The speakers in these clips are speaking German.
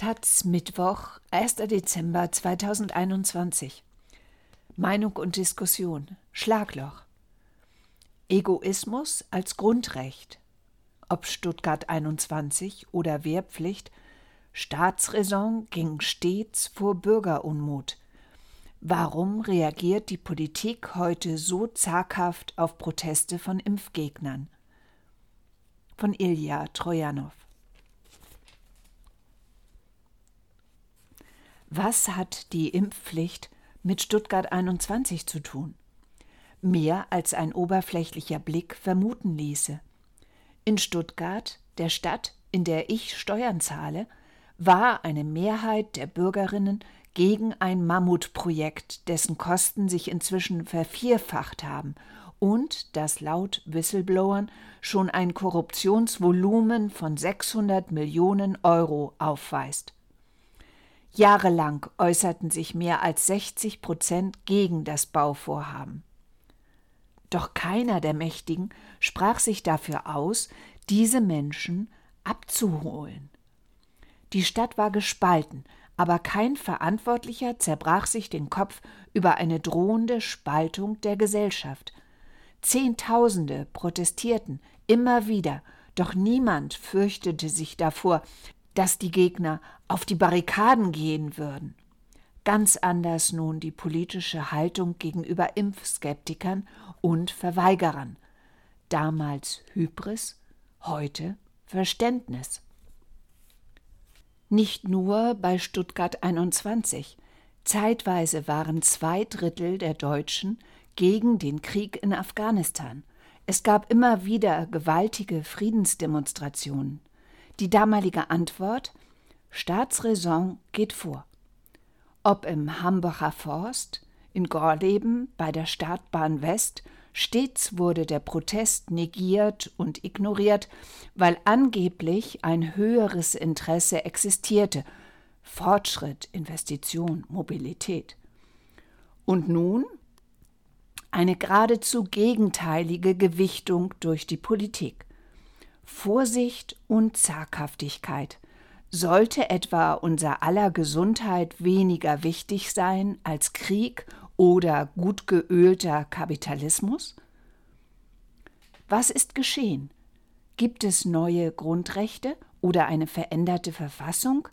Taz Mittwoch, 1. Dezember 2021. Meinung und Diskussion. Schlagloch. Egoismus als Grundrecht. Ob Stuttgart 21 oder Wehrpflicht, Staatsräson ging stets vor Bürgerunmut. Warum reagiert die Politik heute so zaghaft auf Proteste von Impfgegnern? Von Ilja Trojanow. Was hat die Impfpflicht mit Stuttgart 21 zu tun? Mehr als ein oberflächlicher Blick vermuten ließe. In Stuttgart, der Stadt, in der ich Steuern zahle, war eine Mehrheit der Bürgerinnen gegen ein Mammutprojekt, dessen Kosten sich inzwischen vervierfacht haben und das laut Whistleblowern schon ein Korruptionsvolumen von 600 Millionen Euro aufweist. Jahrelang äußerten sich mehr als 60 Prozent gegen das Bauvorhaben. Doch keiner der Mächtigen sprach sich dafür aus, diese Menschen abzuholen. Die Stadt war gespalten, aber kein Verantwortlicher zerbrach sich den Kopf über eine drohende Spaltung der Gesellschaft. Zehntausende protestierten immer wieder, doch niemand fürchtete sich davor, dass die Gegner auf die Barrikaden gehen würden. Ganz anders nun die politische Haltung gegenüber Impfskeptikern und Verweigerern. Damals Hybris, heute Verständnis. Nicht nur bei Stuttgart 21. Zeitweise waren zwei Drittel der Deutschen gegen den Krieg in Afghanistan. Es gab immer wieder gewaltige Friedensdemonstrationen. Die damalige Antwort Staatsräson geht vor. Ob im Hambacher Forst, in Gorleben, bei der Startbahn West, stets wurde der Protest negiert und ignoriert, weil angeblich ein höheres Interesse existierte Fortschritt, Investition, Mobilität. Und nun eine geradezu gegenteilige Gewichtung durch die Politik. Vorsicht und Zaghaftigkeit. Sollte etwa unser aller Gesundheit weniger wichtig sein als Krieg oder gut geölter Kapitalismus? Was ist geschehen? Gibt es neue Grundrechte oder eine veränderte Verfassung?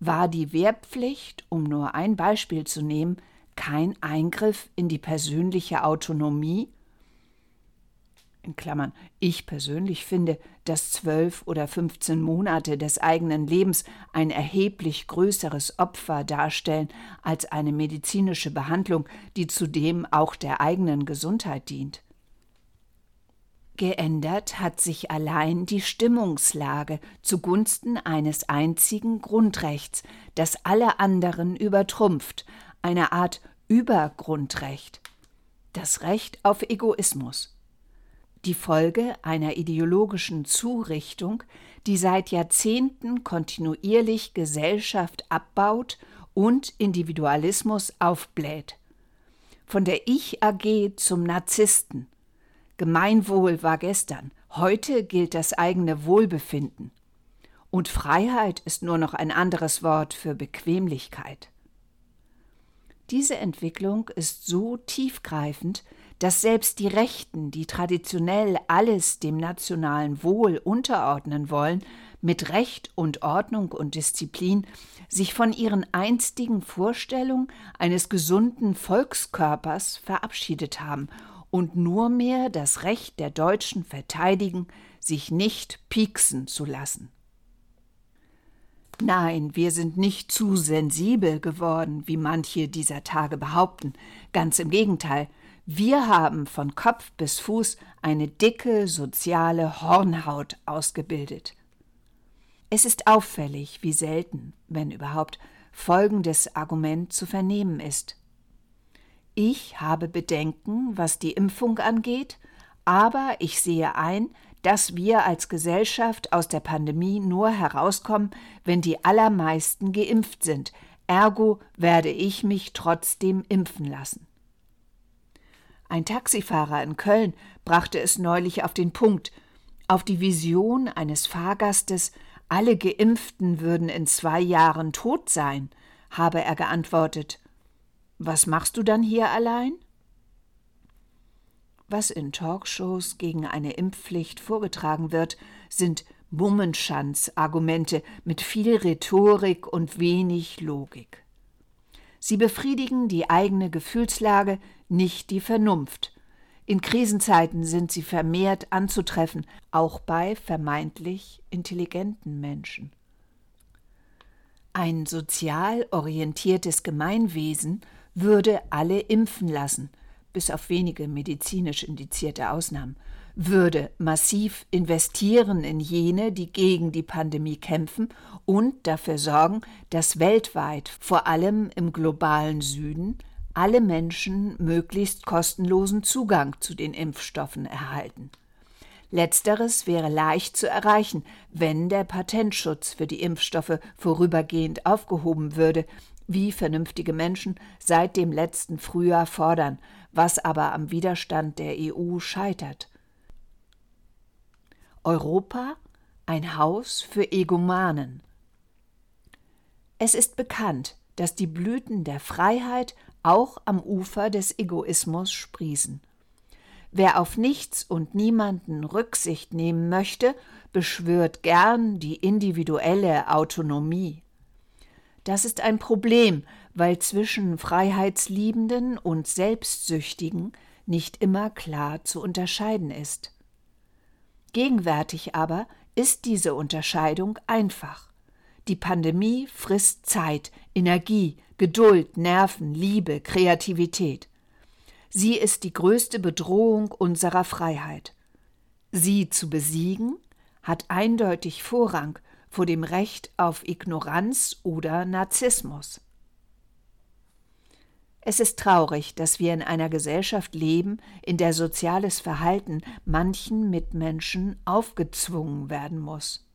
War die Wehrpflicht, um nur ein Beispiel zu nehmen, kein Eingriff in die persönliche Autonomie in Klammern, ich persönlich finde, dass zwölf oder fünfzehn Monate des eigenen Lebens ein erheblich größeres Opfer darstellen als eine medizinische Behandlung, die zudem auch der eigenen Gesundheit dient. Geändert hat sich allein die Stimmungslage zugunsten eines einzigen Grundrechts, das alle anderen übertrumpft, eine Art Übergrundrecht, das Recht auf Egoismus die Folge einer ideologischen Zurichtung, die seit Jahrzehnten kontinuierlich Gesellschaft abbaut und Individualismus aufbläht. Von der Ich AG zum Narzissten. Gemeinwohl war gestern, heute gilt das eigene Wohlbefinden. Und Freiheit ist nur noch ein anderes Wort für Bequemlichkeit. Diese Entwicklung ist so tiefgreifend, dass selbst die Rechten, die traditionell alles dem nationalen Wohl unterordnen wollen, mit Recht und Ordnung und Disziplin sich von ihren einstigen Vorstellungen eines gesunden Volkskörpers verabschiedet haben und nur mehr das Recht der Deutschen verteidigen, sich nicht pieksen zu lassen. Nein, wir sind nicht zu sensibel geworden, wie manche dieser Tage behaupten. Ganz im Gegenteil, wir haben von Kopf bis Fuß eine dicke soziale Hornhaut ausgebildet. Es ist auffällig, wie selten, wenn überhaupt, folgendes Argument zu vernehmen ist. Ich habe Bedenken, was die Impfung angeht, aber ich sehe ein, dass wir als Gesellschaft aus der Pandemie nur herauskommen, wenn die allermeisten geimpft sind, ergo werde ich mich trotzdem impfen lassen. Ein Taxifahrer in Köln brachte es neulich auf den Punkt, auf die Vision eines Fahrgastes alle Geimpften würden in zwei Jahren tot sein, habe er geantwortet Was machst du dann hier allein? Was in Talkshows gegen eine Impfpflicht vorgetragen wird, sind Bummenschanz-Argumente mit viel Rhetorik und wenig Logik. Sie befriedigen die eigene Gefühlslage, nicht die Vernunft. In Krisenzeiten sind sie vermehrt anzutreffen, auch bei vermeintlich intelligenten Menschen. Ein sozial orientiertes Gemeinwesen würde alle impfen lassen, bis auf wenige medizinisch indizierte Ausnahmen, würde massiv investieren in jene, die gegen die Pandemie kämpfen und dafür sorgen, dass weltweit, vor allem im globalen Süden, alle Menschen möglichst kostenlosen Zugang zu den Impfstoffen erhalten. Letzteres wäre leicht zu erreichen, wenn der Patentschutz für die Impfstoffe vorübergehend aufgehoben würde, wie vernünftige Menschen seit dem letzten Frühjahr fordern, was aber am Widerstand der EU scheitert. Europa ein Haus für Egomanen. Es ist bekannt, dass die Blüten der Freiheit auch am Ufer des Egoismus sprießen. Wer auf nichts und niemanden Rücksicht nehmen möchte, beschwört gern die individuelle Autonomie. Das ist ein Problem, weil zwischen Freiheitsliebenden und Selbstsüchtigen nicht immer klar zu unterscheiden ist. Gegenwärtig aber ist diese Unterscheidung einfach. Die Pandemie frisst Zeit, Energie, Geduld, Nerven, Liebe, Kreativität. Sie ist die größte Bedrohung unserer Freiheit. Sie zu besiegen hat eindeutig Vorrang vor dem Recht auf Ignoranz oder Narzissmus. Es ist traurig, dass wir in einer Gesellschaft leben, in der soziales Verhalten manchen Mitmenschen aufgezwungen werden muss.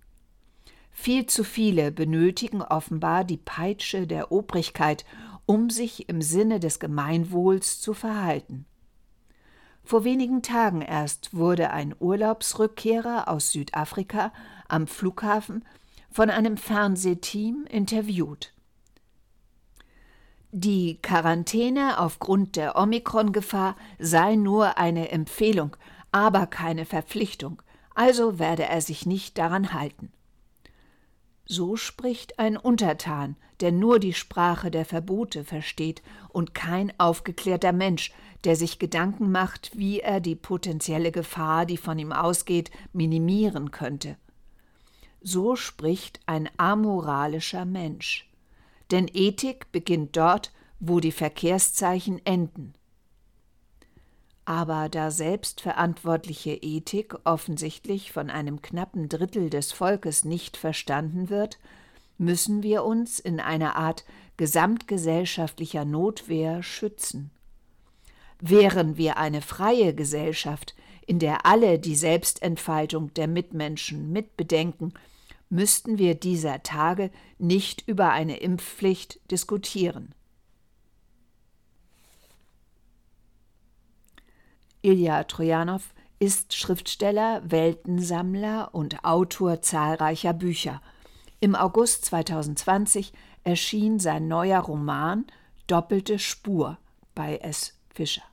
Viel zu viele benötigen offenbar die Peitsche der Obrigkeit, um sich im Sinne des Gemeinwohls zu verhalten. Vor wenigen Tagen erst wurde ein Urlaubsrückkehrer aus Südafrika am Flughafen von einem Fernsehteam interviewt. Die Quarantäne aufgrund der Omikron-Gefahr sei nur eine Empfehlung, aber keine Verpflichtung, also werde er sich nicht daran halten. So spricht ein Untertan, der nur die Sprache der Verbote versteht und kein aufgeklärter Mensch, der sich Gedanken macht, wie er die potenzielle Gefahr, die von ihm ausgeht, minimieren könnte. So spricht ein amoralischer Mensch denn Ethik beginnt dort, wo die Verkehrszeichen enden. Aber da selbstverantwortliche Ethik offensichtlich von einem knappen Drittel des Volkes nicht verstanden wird, müssen wir uns in einer Art gesamtgesellschaftlicher Notwehr schützen. Wären wir eine freie Gesellschaft, in der alle die Selbstentfaltung der Mitmenschen mitbedenken müssten wir dieser Tage nicht über eine Impfpflicht diskutieren. Ilja Trojanow ist Schriftsteller, Weltensammler und Autor zahlreicher Bücher. Im August 2020 erschien sein neuer Roman Doppelte Spur bei S. Fischer.